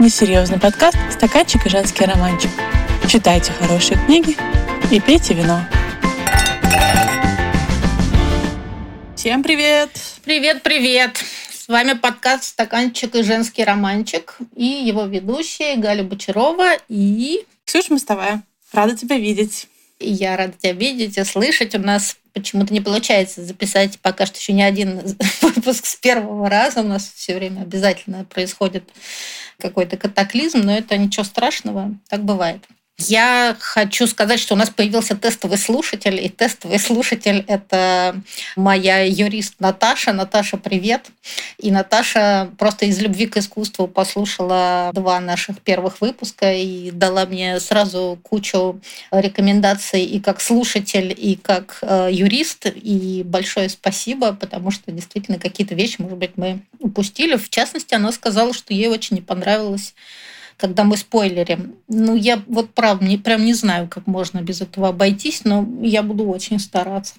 несерьезный подкаст «Стаканчик и женский романчик». Читайте хорошие книги и пейте вино. Всем привет! Привет-привет! С вами подкаст «Стаканчик и женский романчик» и его ведущие Галя Бочарова и... Ксюша Мостовая. Рада тебя видеть. Я рада тебя видеть и слышать. У нас почему-то не получается записать пока что еще ни один выпуск с первого раза. У нас все время обязательно происходит какой-то катаклизм, но это ничего страшного, так бывает. Я хочу сказать, что у нас появился тестовый слушатель, и тестовый слушатель – это моя юрист Наташа. Наташа, привет. И Наташа просто из любви к искусству послушала два наших первых выпуска и дала мне сразу кучу рекомендаций и как слушатель, и как э, юрист. И большое спасибо, потому что действительно какие-то вещи, может быть, мы упустили. В частности, она сказала, что ей очень не понравилось когда мы спойлерим. Ну, я вот правда не, прям не знаю, как можно без этого обойтись, но я буду очень стараться.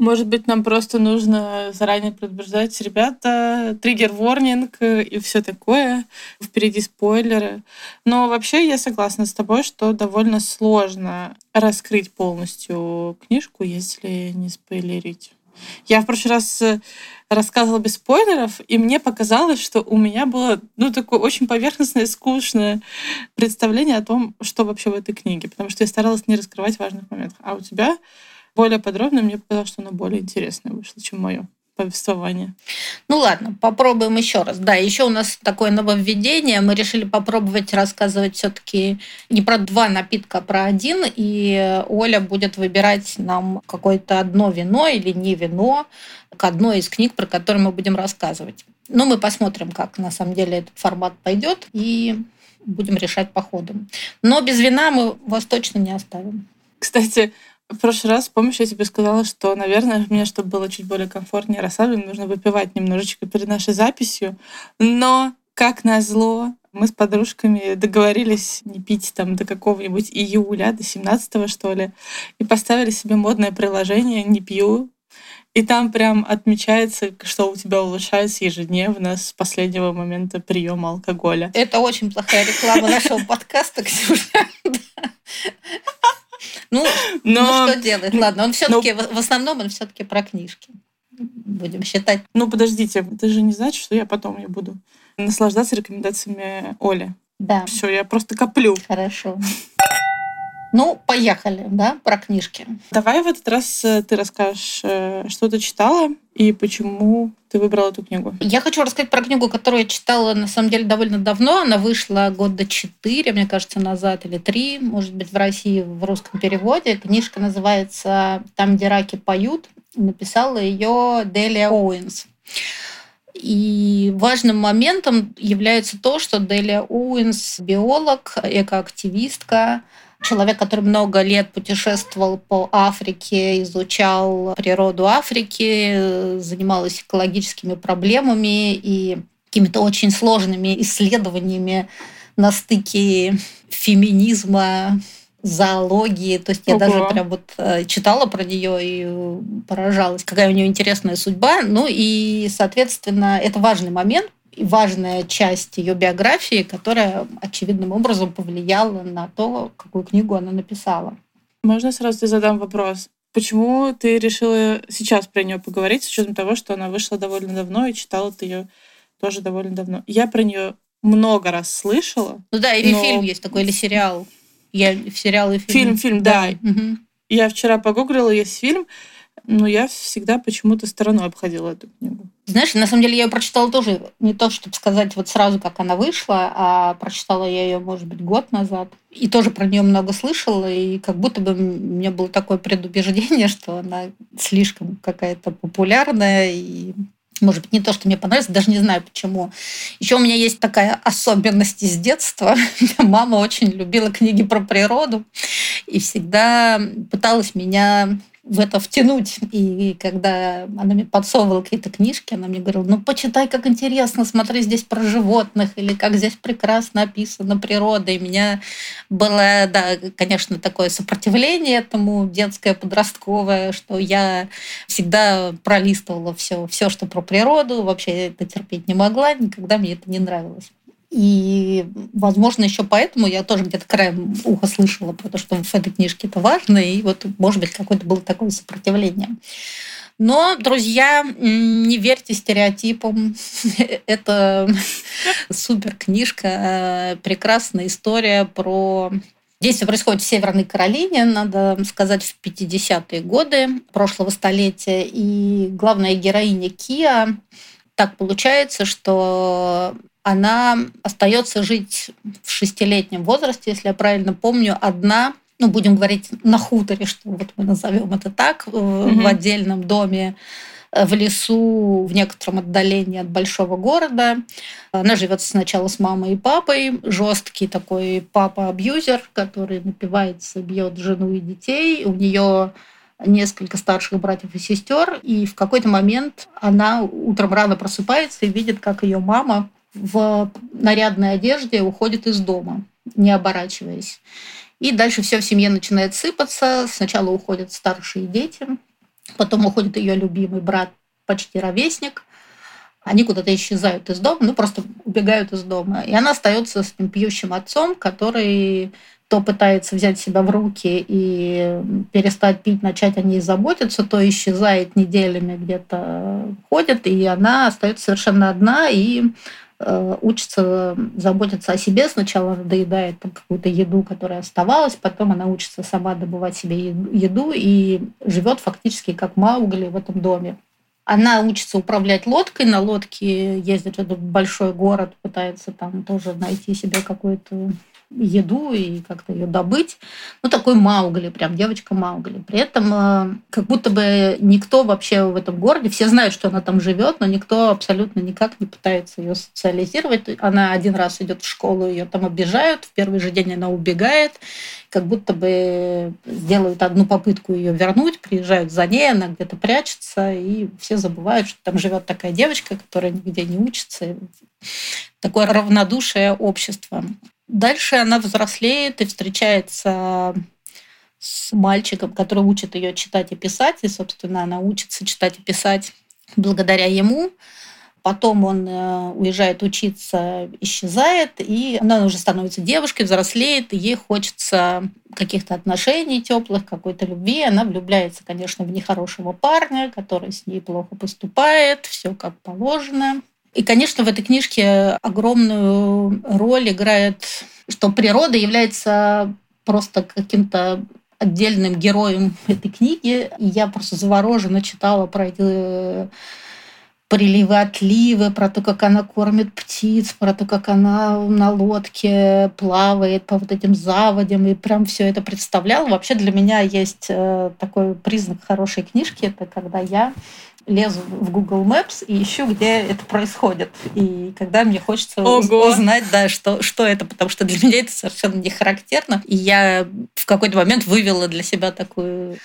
Может быть, нам просто нужно заранее предупреждать, ребята, триггер-ворнинг и все такое. Впереди спойлеры. Но вообще я согласна с тобой, что довольно сложно раскрыть полностью книжку, если не спойлерить. Я в прошлый раз э, рассказывала без спойлеров, и мне показалось, что у меня было ну, такое очень поверхностное, скучное представление о том, что вообще в этой книге, потому что я старалась не раскрывать важных моментов. А у тебя более подробно, мне показалось, что оно более интересное вышло, чем мое повествование. Ну ладно, попробуем еще раз. Да, еще у нас такое нововведение. Мы решили попробовать рассказывать все-таки не про два напитка, а про один. И Оля будет выбирать нам какое-то одно вино или не вино к одной из книг, про которые мы будем рассказывать. Но мы посмотрим, как на самом деле этот формат пойдет, и будем решать по ходу. Но без вина мы вас точно не оставим. Кстати, в прошлый раз, помнишь, я тебе сказала, что, наверное, мне, чтобы было чуть более комфортнее рассказывать, нужно выпивать немножечко перед нашей записью. Но, как назло, мы с подружками договорились не пить там до какого-нибудь июля, до 17 что ли, и поставили себе модное приложение «Не пью», и там прям отмечается, что у тебя улучшается ежедневно с последнего момента приема алкоголя. Это очень плохая реклама нашего подкаста, Ксюша. Ну, ну, Но... ну что делать? Ладно, он все-таки Но... в основном он все-таки про книжки. Будем считать. Ну, подождите, это же не значит, что я потом я буду наслаждаться рекомендациями Оли. Да. Все, я просто коплю. Хорошо. Ну, поехали, да, про книжки. Давай в этот раз э, ты расскажешь, э, что ты читала и почему ты выбрала эту книгу. Я хочу рассказать про книгу, которую я читала, на самом деле, довольно давно. Она вышла года четыре, мне кажется, назад, или три, может быть, в России в русском переводе. Книжка называется «Там, где раки поют». Написала ее Делия Оуэнс. И важным моментом является то, что Делия Оуэнс – биолог, экоактивистка, человек, который много лет путешествовал по Африке, изучал природу Африки, занималась экологическими проблемами и какими-то очень сложными исследованиями на стыке феминизма, зоологии. То есть я Ого. даже прям вот э, читала про нее и поражалась, какая у нее интересная судьба. Ну и, соответственно, это важный момент, важная часть ее биографии, которая очевидным образом повлияла на то, какую книгу она написала. Можно сразу тебе задам вопрос? Почему ты решила сейчас про нее поговорить, с учетом того, что она вышла довольно давно и читала ты ее тоже довольно давно? Я про нее много раз слышала. Ну да, или но... фильм есть такой, или сериал. Я сериал и фильм. Фильм, фильм, да. да. Угу. Я вчера погуглила, есть фильм, но я всегда почему-то стороной обходила эту книгу. Знаешь, на самом деле я ее прочитала тоже не то, чтобы сказать вот сразу, как она вышла, а прочитала я ее, может быть, год назад. И тоже про нее много слышала, и как будто бы у меня было такое предубеждение, что она слишком какая-то популярная и может быть, не то, что мне понравится, даже не знаю почему. Еще у меня есть такая особенность из детства. Мама очень любила книги про природу и всегда пыталась меня в это втянуть. И когда она мне подсовывала какие-то книжки, она мне говорила, ну, почитай, как интересно, смотри здесь про животных, или как здесь прекрасно описана природа. И меня было, да, конечно, такое сопротивление этому, детское, подростковое, что я всегда пролистывала все, все, что про природу, вообще это терпеть не могла, никогда мне это не нравилось. И, возможно, еще поэтому я тоже где-то краем уха слышала про то, что в этой книжке это важно, и вот, может быть, какое-то было такое сопротивление. Но, друзья, не верьте стереотипам. Это супер книжка, э, прекрасная история про Действие происходит в Северной Каролине, надо сказать, в 50-е годы прошлого столетия. И главная героиня Киа, так получается, что она остается жить в шестилетнем возрасте, если я правильно помню, одна, ну, будем говорить, на хуторе, что вот мы назовем это так, mm-hmm. в отдельном доме э, в лесу, в некотором отдалении от большого города. Она живет сначала с мамой и папой. Жесткий такой папа-абьюзер, который напивается, бьет жену и детей. У нее несколько старших братьев и сестер, и в какой-то момент она утром рано просыпается и видит, как ее мама в нарядной одежде уходит из дома, не оборачиваясь. И дальше все в семье начинает сыпаться. Сначала уходят старшие дети, потом уходит ее любимый брат, почти ровесник. Они куда-то исчезают из дома, ну просто убегают из дома. И она остается с этим пьющим отцом, который то пытается взять себя в руки и перестать пить, начать о ней заботиться, то исчезает неделями где-то ходит, и она остается совершенно одна и учится заботиться о себе. Сначала она доедает там какую-то еду, которая оставалась, потом она учится сама добывать себе еду и живет фактически как Маугли в этом доме. Она учится управлять лодкой, на лодке ездит в этот большой город, пытается там тоже найти себе какую-то еду и как-то ее добыть. Ну, такой Маугли, прям девочка Маугли. При этом э, как будто бы никто вообще в этом городе, все знают, что она там живет, но никто абсолютно никак не пытается ее социализировать. Она один раз идет в школу, ее там обижают, в первый же день она убегает, как будто бы делают одну попытку ее вернуть, приезжают за ней, она где-то прячется, и все забывают, что там живет такая девочка, которая нигде не учится. Такое равнодушие общества. Дальше она взрослеет и встречается с мальчиком, который учит ее читать и писать, и, собственно, она учится читать и писать благодаря ему. Потом он э, уезжает учиться, исчезает, и она уже становится девушкой, взрослеет, и ей хочется каких-то отношений теплых, какой-то любви. Она влюбляется, конечно, в нехорошего парня, который с ней плохо поступает, все как положено. И, конечно, в этой книжке огромную роль играет, что природа является просто каким-то отдельным героем этой книги. И я просто завороженно читала про эти приливы, отливы, про то, как она кормит птиц, про то, как она на лодке плавает по вот этим заводям, и прям все это представляла. Вообще для меня есть э, такой признак хорошей книжки, это когда я лезу в Google Maps и ищу, где это происходит. И когда мне хочется Ого. узнать, да, что, что это, потому что для меня это совершенно не характерно. И я в какой-то момент вывела для себя такую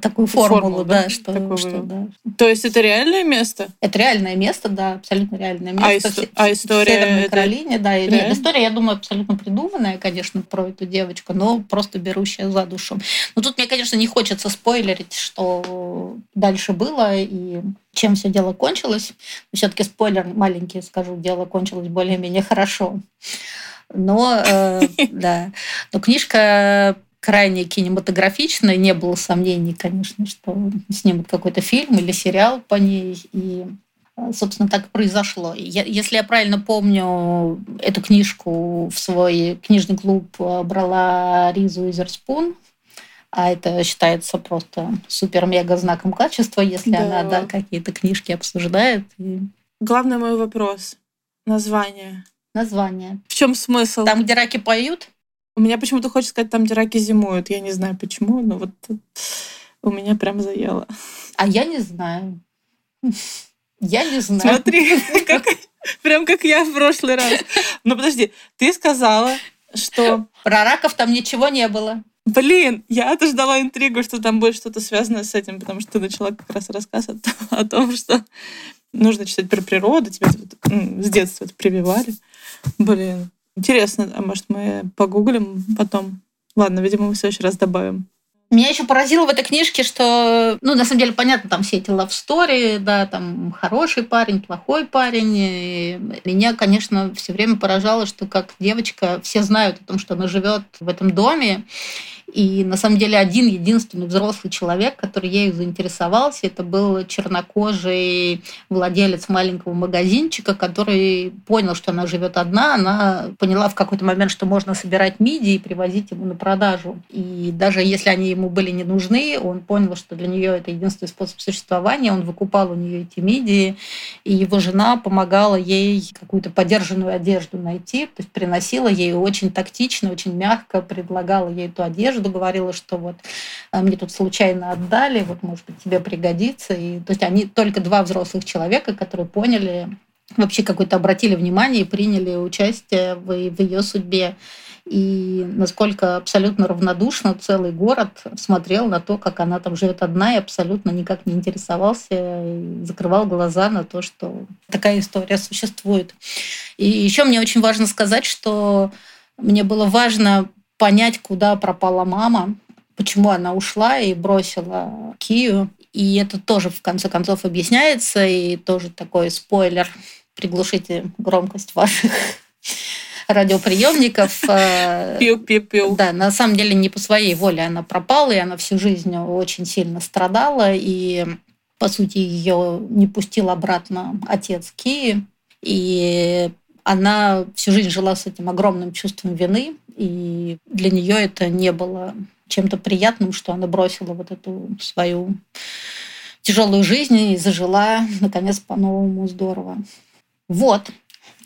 такую формулу, Формулу, да, да, что, что да. То есть это реальное место? Это реальное место, да, абсолютно реальное а место. А, ис- а история? В Северной это... Каролине, да. Нет, история, я думаю, абсолютно придуманная, конечно, про эту девочку, но просто берущая за душу. Но тут мне, конечно, не хочется спойлерить, что дальше было и чем все дело кончилось. Все-таки спойлер маленький, скажу, дело кончилось более-менее хорошо. Но, э, да, но книжка крайне кинематографичная. Не было сомнений, конечно, что снимут какой-то фильм или сериал по ней. И собственно, так и произошло. Я, если я правильно помню, эту книжку в свой книжный клуб брала Ризу Изерспун, а это считается просто супер-мега знаком качества, если да. она да, какие-то книжки обсуждает. И... Главный мой вопрос. Название. Название. В чем смысл? Там, где раки поют? У меня почему-то хочется сказать, там, где раки зимуют. Я не знаю почему, но вот у меня прям заело. А я не знаю. Я не знаю. Смотри, как, прям как я в прошлый раз. Ну подожди, ты сказала, что... Про раков там ничего не было. Блин, я-то ждала интригу, что там будет что-то связанное с этим, потому что ты начала как раз рассказ о, о том, что нужно читать про природу, тебя с детства это прививали. Блин, Интересно, а может мы погуглим потом? Ладно, видимо, мы в следующий раз добавим. Меня еще поразило в этой книжке, что, ну, на самом деле, понятно, там все эти love story, да, там хороший парень, плохой парень. И меня, конечно, все время поражало, что как девочка, все знают о том, что она живет в этом доме, и на самом деле один единственный взрослый человек, который ею заинтересовался, это был чернокожий владелец маленького магазинчика, который понял, что она живет одна. Она поняла в какой-то момент, что можно собирать мидии и привозить ему на продажу. И даже если они ему были не нужны, он понял, что для нее это единственный способ существования. Он выкупал у нее эти мидии, и его жена помогала ей какую-то подержанную одежду найти, то есть приносила ей очень тактично, очень мягко предлагала ей эту одежду, одежду, говорила, что вот а, мне тут случайно отдали, вот, может быть, тебе пригодится. И, то есть они только два взрослых человека, которые поняли, вообще какое-то обратили внимание и приняли участие в, в ее судьбе. И насколько абсолютно равнодушно целый город смотрел на то, как она там живет одна и абсолютно никак не интересовался, и закрывал глаза на то, что такая история существует. И еще мне очень важно сказать, что мне было важно понять, куда пропала мама, почему она ушла и бросила Кию. И это тоже, в конце концов, объясняется, и тоже такой спойлер. Приглушите громкость ваших радиоприемников. Пиу-пиу-пиу. Да, на самом деле не по своей воле она пропала, и она всю жизнь очень сильно страдала, и, по сути, ее не пустил обратно отец Кии. И она всю жизнь жила с этим огромным чувством вины, и для нее это не было чем-то приятным, что она бросила вот эту свою тяжелую жизнь и зажила, наконец, по-новому здорово. Вот.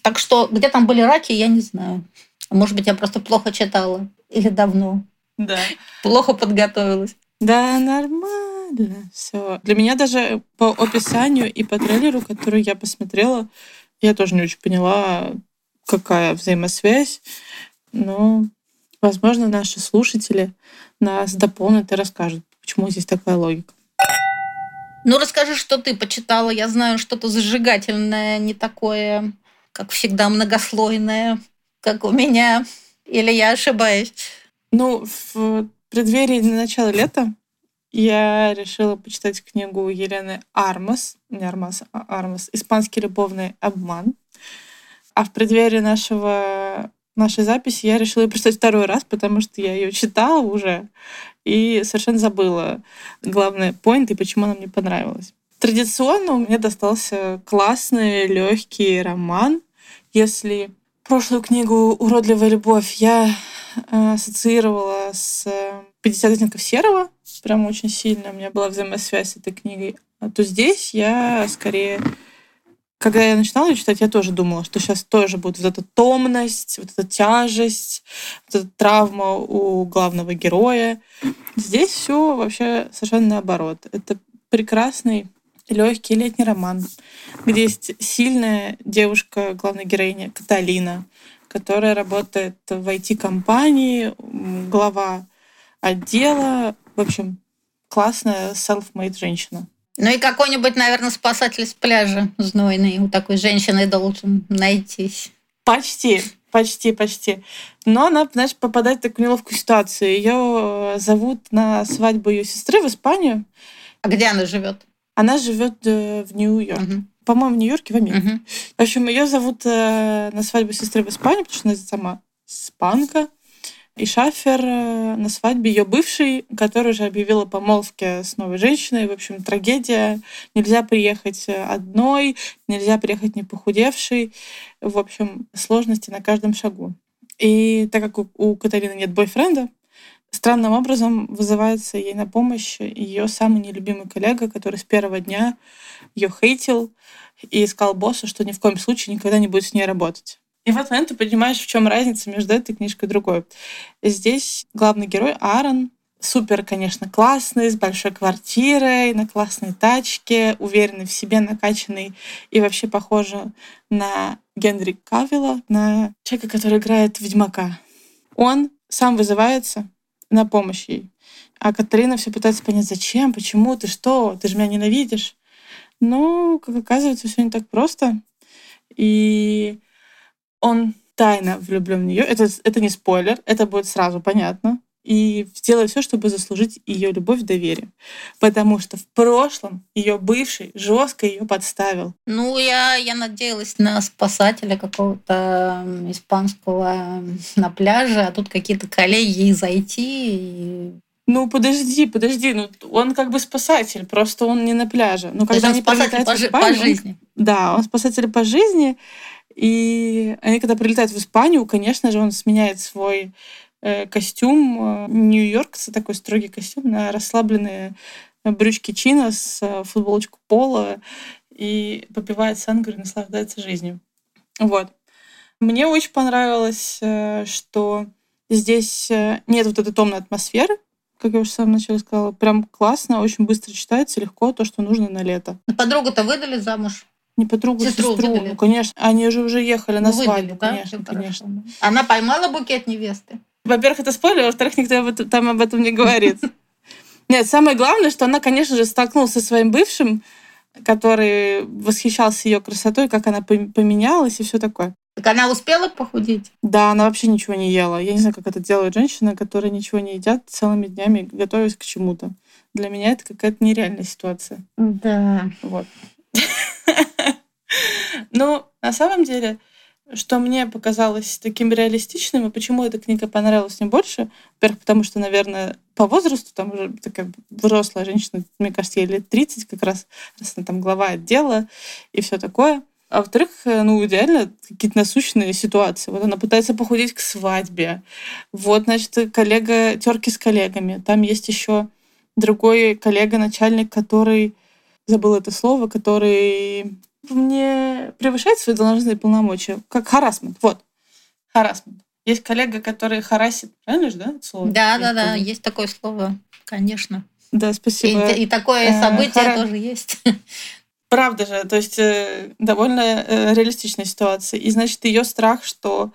Так что где там были раки, я не знаю. Может быть, я просто плохо читала или давно. Да. Плохо подготовилась. Да, нормально. Все. Для меня даже по описанию и по трейлеру, который я посмотрела, я тоже не очень поняла, какая взаимосвязь. Но, возможно, наши слушатели нас дополнят и расскажут, почему здесь такая логика. Ну, расскажи, что ты почитала. Я знаю что-то зажигательное, не такое, как всегда, многослойное, как у меня. Или я ошибаюсь? Ну, в преддверии начала лета я решила почитать книгу Елены Армас, не Армас, а Армас, «Испанский любовный обман». А в преддверии нашего, нашей записи я решила ее прочитать второй раз, потому что я ее читала уже и совершенно забыла главный поинт и почему она мне понравилась. Традиционно у меня достался классный, легкий роман. Если прошлую книгу «Уродливая любовь» я э, ассоциировала с «50 оттенков серого», прям очень сильно у меня была взаимосвязь с этой книгой, а то здесь я скорее когда я начинала ее читать, я тоже думала, что сейчас тоже будет вот эта томность, вот эта тяжесть, вот эта травма у главного героя. Здесь все вообще совершенно наоборот. Это прекрасный легкий летний роман, где есть сильная девушка, главная героиня Каталина, которая работает в IT-компании, глава отдела. В общем, классная self-made женщина. Ну и какой-нибудь, наверное, спасатель с пляжа знойный у такой женщины должен найтись. Почти, почти, почти. Но она, знаешь, попадает в такую неловкую ситуацию. Ее э, зовут на свадьбу ее сестры в Испанию. А где она живет? Она живет э, в Нью-Йорке. Угу. По-моему, в Нью-Йорке, в Америке. Угу. В общем, ее зовут э, на свадьбу сестры в Испанию, потому что она сама испанка. И Шафер э, на свадьбе ее бывший, который уже объявил о помолвке с новой женщиной. В общем, трагедия. Нельзя приехать одной, нельзя приехать не похудевшей. В общем, сложности на каждом шагу. И так как у Катарины нет бойфренда, странным образом вызывается ей на помощь ее самый нелюбимый коллега, который с первого дня ее хейтил и искал босса, что ни в коем случае никогда не будет с ней работать. И в этот момент ты понимаешь, в чем разница между этой книжкой и другой. Здесь главный герой Аарон супер, конечно, классный, с большой квартирой, на классной тачке, уверенный в себе, накачанный и вообще похоже на Генри Кавилла, на человека, который играет Ведьмака. Он сам вызывается на помощь ей. А Катарина все пытается понять, зачем, почему, ты что, ты же меня ненавидишь. Но, как оказывается, все не так просто. И он тайно влюблен в нее. Это, это не спойлер, это будет сразу понятно. и сделай все, чтобы заслужить ее любовь, доверие. Потому что в прошлом ее бывший жестко ее подставил. Ну, я, я надеялась на спасателя какого-то испанского на пляже, а тут какие-то коллеги зайти. И... Ну, подожди, подожди. Ну, он как бы спасатель, просто он не на пляже. Но когда они спасатель по, жи- по жизни. Он, да, он спасатель по жизни. И они, когда прилетают в Испанию, конечно же, он сменяет свой э, костюм. Э, Нью-Йоркца, такой строгий костюм, на расслабленные брючки чина с э, футболочку пола и попивает сангру и наслаждается жизнью. Вот. Мне очень понравилось, что здесь нет вот этой томной атмосферы, как я уже в самом начале сказала, прям классно, очень быстро читается, легко, то, что нужно на лето. Подругу-то выдали замуж? Не подругу, сестру. сестру. Ну, конечно. Они же уже ехали на ну, свадьбу, да? конечно, Все конечно. Хорошо. Она поймала букет невесты? Во-первых, это спойлер, во-вторых, никто об этом, там об этом не говорит. Нет, самое главное, что она, конечно же, столкнулась со своим бывшим, который восхищался ее красотой, как она поменялась и все такое. Так она успела похудеть? Да, она вообще ничего не ела. Я не знаю, как это делают женщины, которые ничего не едят целыми днями, готовясь к чему-то. Для меня это какая-то нереальная ситуация. Да. Вот. Но на самом деле, что мне показалось таким реалистичным, и почему эта книга понравилась мне больше, во-первых, потому что, наверное, по возрасту, там уже такая взрослая женщина, мне кажется, ей лет 30 как раз, раз она там глава отдела и все такое. А во-вторых, ну, идеально какие-то насущные ситуации. Вот она пытается похудеть к свадьбе. Вот, значит, коллега, терки с коллегами. Там есть еще другой коллега, начальник, который забыл это слово, который не превышает свои должностные полномочия, как харасмент. Вот, харасмент. Есть коллега, который харасит, правильно же, да, это слово? Да, да, да, есть такое слово, конечно. Да, спасибо. И, и такое э, событие Хара... тоже есть. Правда же, то есть э, довольно э, реалистичная ситуация. И значит, ее страх, что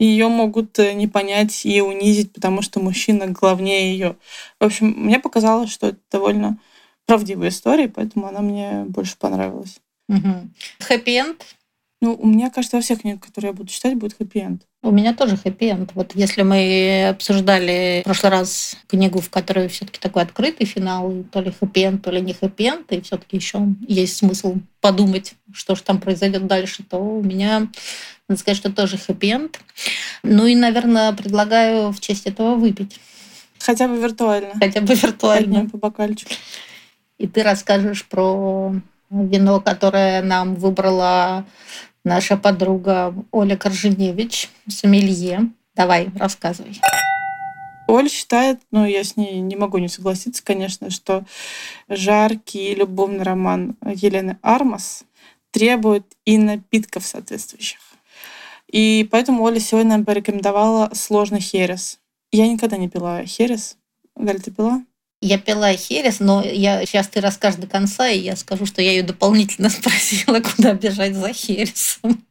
ее могут не понять и унизить, потому что мужчина главнее ее. В общем, мне показалось, что это довольно правдивая история, поэтому она мне больше понравилась. Хэппи-энд? Ну, у меня, кажется, во всех книгах, которые я буду читать, будет хэппи-энд. У меня тоже хэппи-энд. Вот если мы обсуждали в прошлый раз книгу, в которой все-таки такой открытый финал, то ли хэппи-энд, то ли не хэппи-энд, и все-таки еще есть смысл подумать, что же там произойдет дальше, то у меня, надо сказать, что тоже хэппи-энд. Ну и, наверное, предлагаю в честь этого выпить. Хотя бы виртуально. Хотя бы виртуально. По бокальчику. И ты расскажешь про вино, которое нам выбрала наша подруга Оля Корженевич, сомелье. Давай, рассказывай. Оля считает, ну, я с ней не могу не согласиться, конечно, что жаркий любовный роман Елены Армас требует и напитков соответствующих. И поэтому Оля сегодня нам порекомендовала сложный херес. Я никогда не пила херес. Галя, ты пила? Я пила херес, но я сейчас ты расскажешь до конца, и я скажу, что я ее дополнительно спросила, куда бежать за хересом.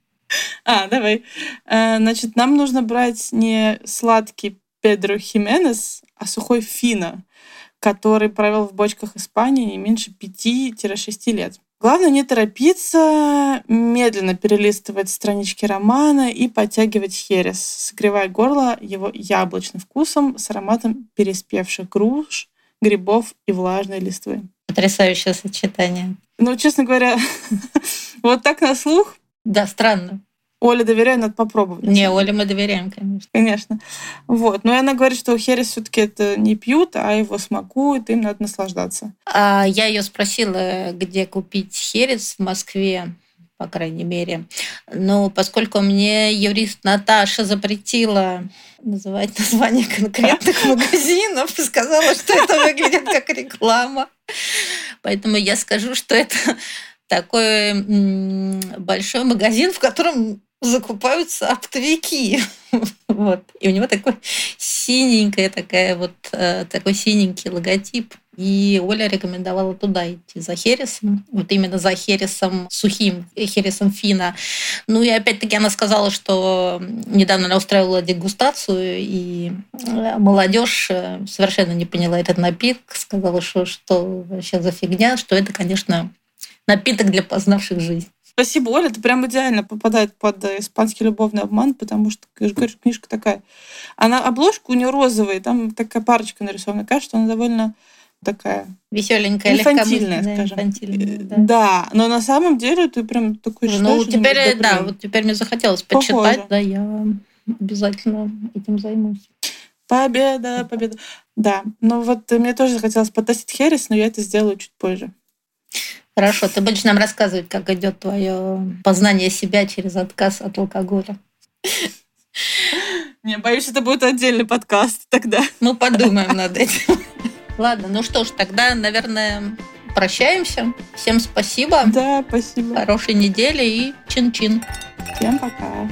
А, давай. Э, значит, нам нужно брать не сладкий Педро Хименес, а сухой Фина, который провел в бочках Испании не меньше 5-6 лет. Главное не торопиться, медленно перелистывать странички романа и подтягивать херес, согревая горло его яблочным вкусом с ароматом переспевших груш, грибов и влажной листвы. Потрясающее сочетание. Ну, честно говоря, вот так на слух. Да, странно. Оле доверяю, надо попробовать. Не, Оле мы доверяем, конечно. Конечно. Вот. Но она говорит, что херес все-таки это не пьют, а его смакуют, им надо наслаждаться. А я ее спросила, где купить херес в Москве по крайней мере. Но поскольку мне юрист Наташа запретила называть название конкретных магазинов, сказала, что это выглядит как реклама. Поэтому я скажу, что это такой большой магазин, в котором закупаются оптовики. вот. И у него такой синенькая такая вот, э, такой синенький логотип. И Оля рекомендовала туда идти за хересом, вот именно за хересом сухим, э, хересом фина. Ну и опять-таки она сказала, что недавно она устраивала дегустацию, и э, молодежь совершенно не поняла этот напиток, сказала, что что вообще за фигня, что это, конечно, напиток для познавших жизнь. Спасибо, Оля, ты прям идеально попадает под испанский любовный обман, потому что, я же говорю, книжка такая. Она, обложка у нее розовая, там такая парочка нарисована. Кажется, она довольно такая веселенькая, инфантильная, да, скажем. Инфантильная, да. да, но на самом деле ты прям такой Ну, теперь, да, вот теперь мне захотелось Похоже. почитать, да, я обязательно этим займусь. Победа, победа. Да, ну вот мне тоже захотелось потестить Херес, но я это сделаю чуть позже. Хорошо, ты будешь нам рассказывать, как идет твое познание себя через отказ от алкоголя. Не, боюсь, это будет отдельный подкаст тогда. Мы подумаем над этим. Ладно, ну что ж, тогда, наверное, прощаемся. Всем спасибо. Да, спасибо. Хорошей недели и чин-чин. Всем пока.